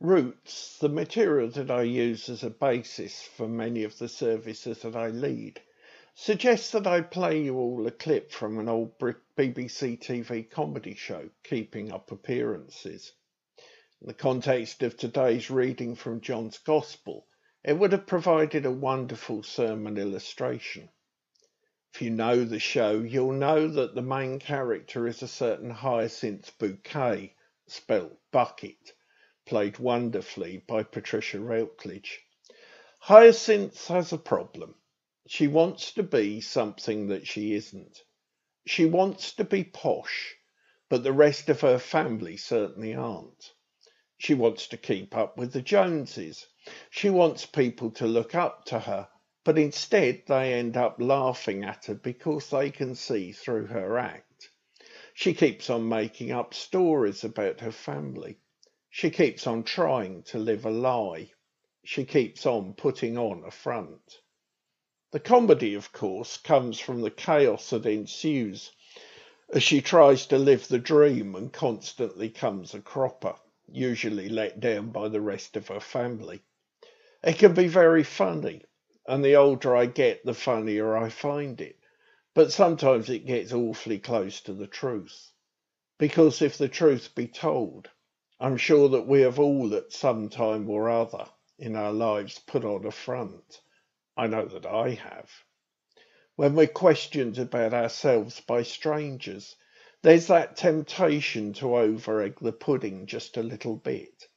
Roots, the material that I use as a basis for many of the services that I lead, suggests that I play you all a clip from an old BBC TV comedy show, Keeping Up Appearances. In the context of today's reading from John's Gospel, it would have provided a wonderful sermon illustration. If you know the show, you'll know that the main character is a certain Hyacinth Bouquet, spelt bucket played wonderfully by Patricia Routledge. Hyacinth has a problem. She wants to be something that she isn't. She wants to be posh, but the rest of her family certainly aren't. She wants to keep up with the Joneses. She wants people to look up to her, but instead they end up laughing at her because they can see through her act. She keeps on making up stories about her family. She keeps on trying to live a lie. She keeps on putting on a front. The comedy, of course, comes from the chaos that ensues as she tries to live the dream and constantly comes a cropper, usually let down by the rest of her family. It can be very funny, and the older I get, the funnier I find it. But sometimes it gets awfully close to the truth. Because if the truth be told, I'm sure that we have all at some time or other in our lives put on a front. I know that I have. When we're questioned about ourselves by strangers, there's that temptation to over egg the pudding just a little bit,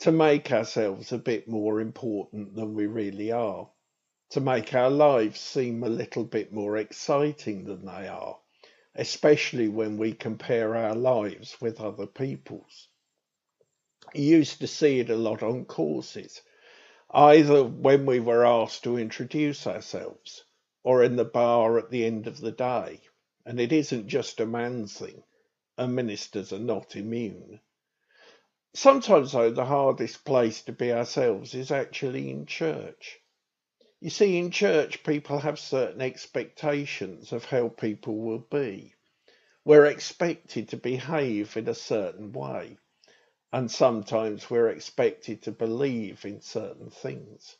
to make ourselves a bit more important than we really are, to make our lives seem a little bit more exciting than they are, especially when we compare our lives with other people's used to see it a lot on courses, either when we were asked to introduce ourselves or in the bar at the end of the day. And it isn't just a man's thing, and ministers are not immune. Sometimes, though, the hardest place to be ourselves is actually in church. You see, in church, people have certain expectations of how people will be. We're expected to behave in a certain way and sometimes we're expected to believe in certain things.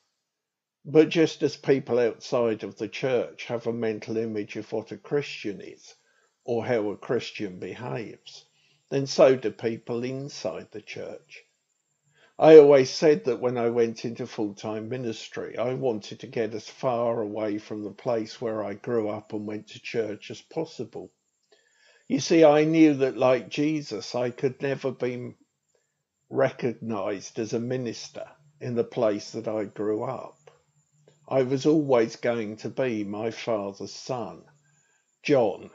But just as people outside of the church have a mental image of what a Christian is or how a Christian behaves, then so do people inside the church. I always said that when I went into full time ministry, I wanted to get as far away from the place where I grew up and went to church as possible. You see, I knew that, like Jesus, I could never be recognized as a minister in the place that I grew up. I was always going to be my father's son, John.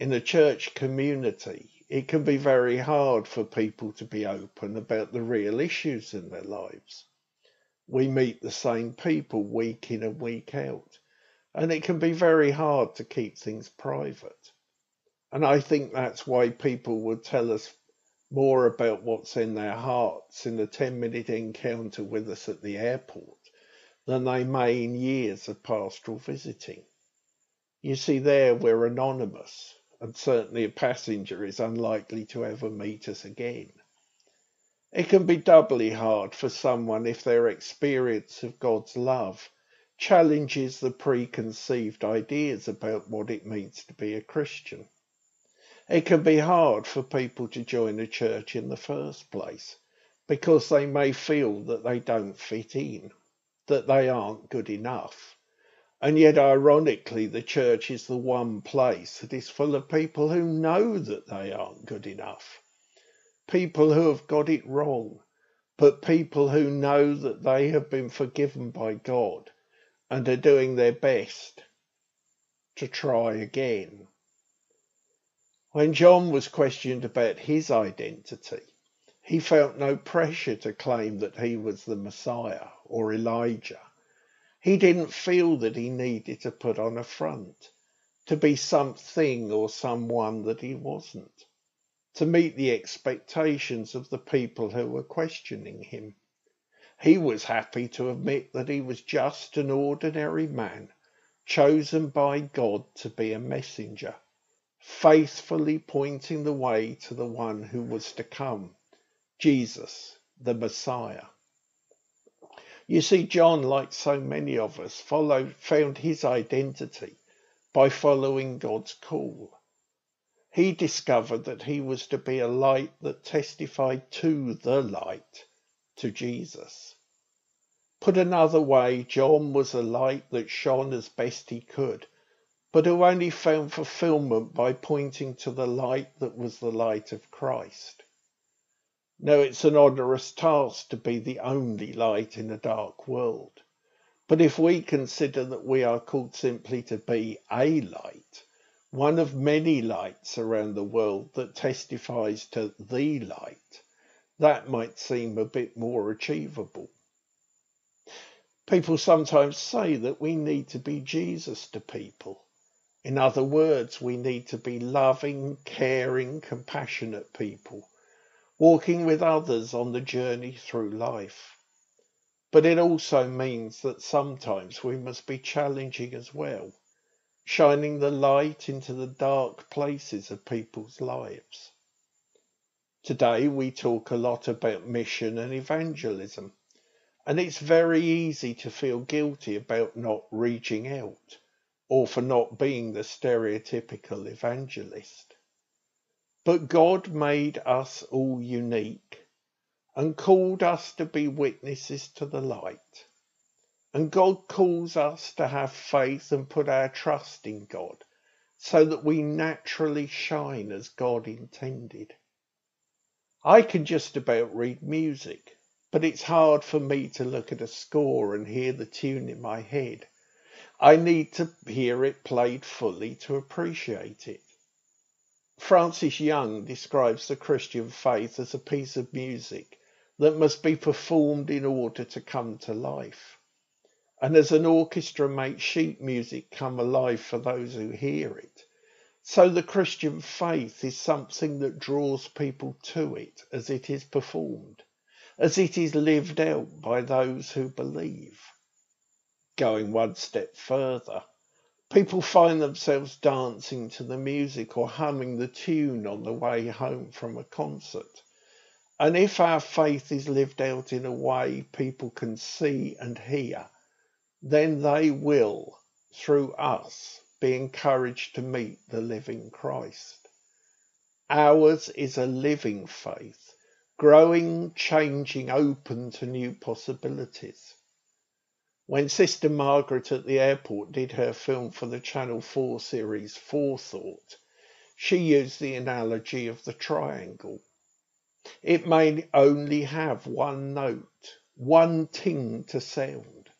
In a church community, it can be very hard for people to be open about the real issues in their lives. We meet the same people week in and week out, and it can be very hard to keep things private. And I think that's why people would tell us more about what's in their hearts in a 10 minute encounter with us at the airport than they may in years of pastoral visiting. You see, there we're anonymous, and certainly a passenger is unlikely to ever meet us again. It can be doubly hard for someone if their experience of God's love challenges the preconceived ideas about what it means to be a Christian. It can be hard for people to join a church in the first place because they may feel that they don't fit in, that they aren't good enough. And yet, ironically, the church is the one place that is full of people who know that they aren't good enough. People who have got it wrong, but people who know that they have been forgiven by God and are doing their best to try again. When John was questioned about his identity, he felt no pressure to claim that he was the Messiah or Elijah. He didn't feel that he needed to put on a front, to be something or someone that he wasn't, to meet the expectations of the people who were questioning him. He was happy to admit that he was just an ordinary man, chosen by God to be a messenger faithfully pointing the way to the one who was to come, Jesus, the Messiah. You see, John, like so many of us, followed, found his identity by following God's call. He discovered that he was to be a light that testified to the light, to Jesus. Put another way, John was a light that shone as best he could, but who only found fulfillment by pointing to the light that was the light of Christ. Now, it's an onerous task to be the only light in a dark world. But if we consider that we are called simply to be a light, one of many lights around the world that testifies to the light, that might seem a bit more achievable. People sometimes say that we need to be Jesus to people. In other words, we need to be loving, caring, compassionate people walking with others on the journey through life. But it also means that sometimes we must be challenging as well, shining the light into the dark places of people's lives. Today we talk a lot about mission and evangelism, and it's very easy to feel guilty about not reaching out or for not being the stereotypical evangelist. But God made us all unique and called us to be witnesses to the light. And God calls us to have faith and put our trust in God so that we naturally shine as God intended. I can just about read music, but it's hard for me to look at a score and hear the tune in my head. I need to hear it played fully to appreciate it. Frances Young describes the Christian faith as a piece of music that must be performed in order to come to life. And as an orchestra makes sheet music come alive for those who hear it, so the Christian faith is something that draws people to it as it is performed, as it is lived out by those who believe. Going one step further, People find themselves dancing to the music or humming the tune on the way home from a concert. And if our faith is lived out in a way people can see and hear, then they will, through us, be encouraged to meet the living Christ. Ours is a living faith, growing, changing, open to new possibilities. When Sister Margaret at the airport did her film for the Channel 4 series 4thought, she used the analogy of the triangle. It may only have one note, one ting to sound,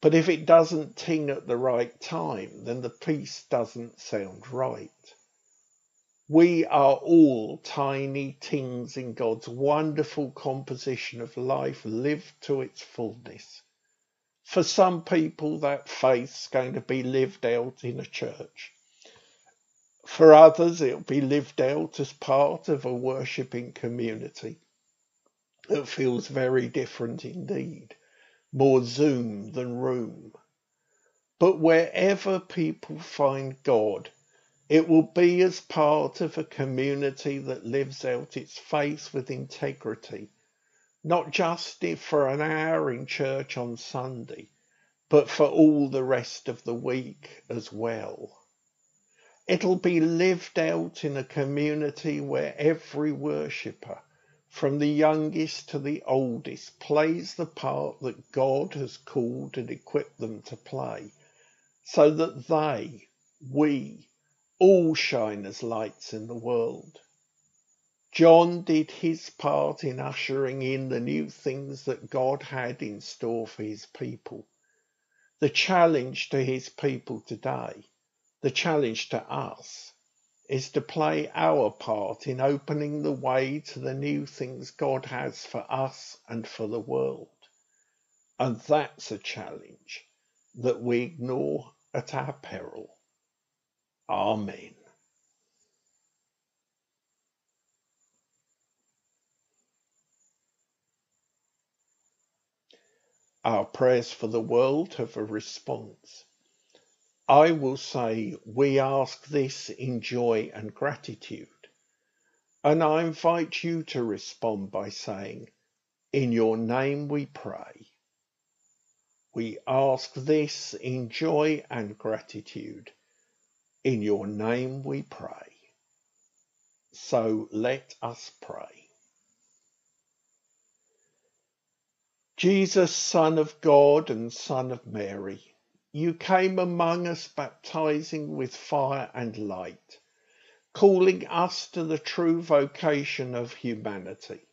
but if it doesn't ting at the right time, then the piece doesn't sound right. We are all tiny tings in God's wonderful composition of life lived to its fullness. For some people, that faith's going to be lived out in a church. For others, it'll be lived out as part of a worshipping community. It feels very different indeed, more Zoom than room. But wherever people find God, it will be as part of a community that lives out its faith with integrity not just for an hour in church on Sunday, but for all the rest of the week as well. It'll be lived out in a community where every worshipper, from the youngest to the oldest, plays the part that God has called and equipped them to play, so that they, we, all shine as lights in the world. John did his part in ushering in the new things that God had in store for his people. The challenge to his people today, the challenge to us, is to play our part in opening the way to the new things God has for us and for the world. And that's a challenge that we ignore at our peril. Amen. Our prayers for the world have a response. I will say we ask this in joy and gratitude. And I invite you to respond by saying, In your name we pray. We ask this in joy and gratitude. In your name we pray. So let us pray. Jesus, Son of God and Son of Mary, you came among us baptizing with fire and light calling us to the true vocation of humanity,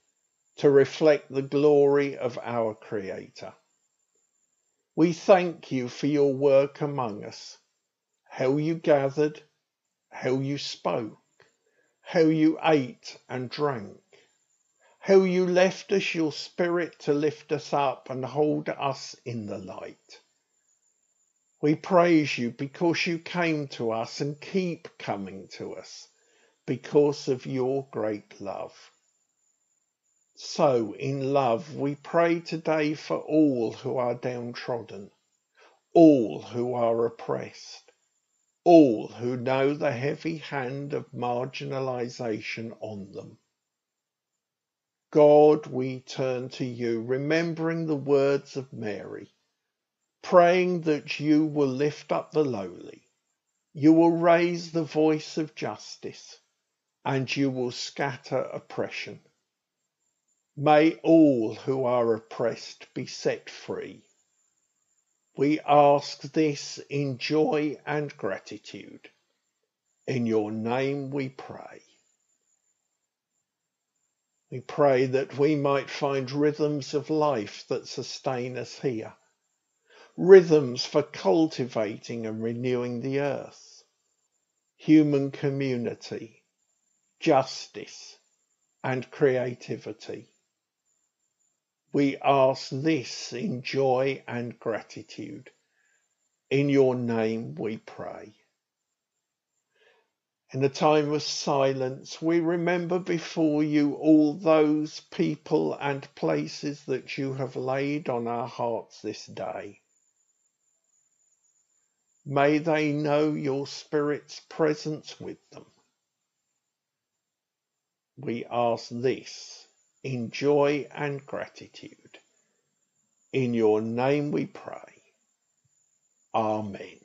to reflect the glory of our Creator. We thank you for your work among us, how you gathered, how you spoke, how you ate and drank, how you left us your spirit to lift us up and hold us in the light. We praise you because you came to us and keep coming to us because of your great love. So, in love, we pray today for all who are downtrodden, all who are oppressed, all who know the heavy hand of marginalization on them. God, we turn to you, remembering the words of Mary, praying that you will lift up the lowly, you will raise the voice of justice, and you will scatter oppression. May all who are oppressed be set free. We ask this in joy and gratitude. In your name we pray. We pray that we might find rhythms of life that sustain us here, rhythms for cultivating and renewing the earth, human community, justice, and creativity. We ask this in joy and gratitude. In your name we pray. In the time of silence, we remember before you all those people and places that you have laid on our hearts this day. May they know your Spirit's presence with them. We ask this in joy and gratitude. In your name we pray. Amen.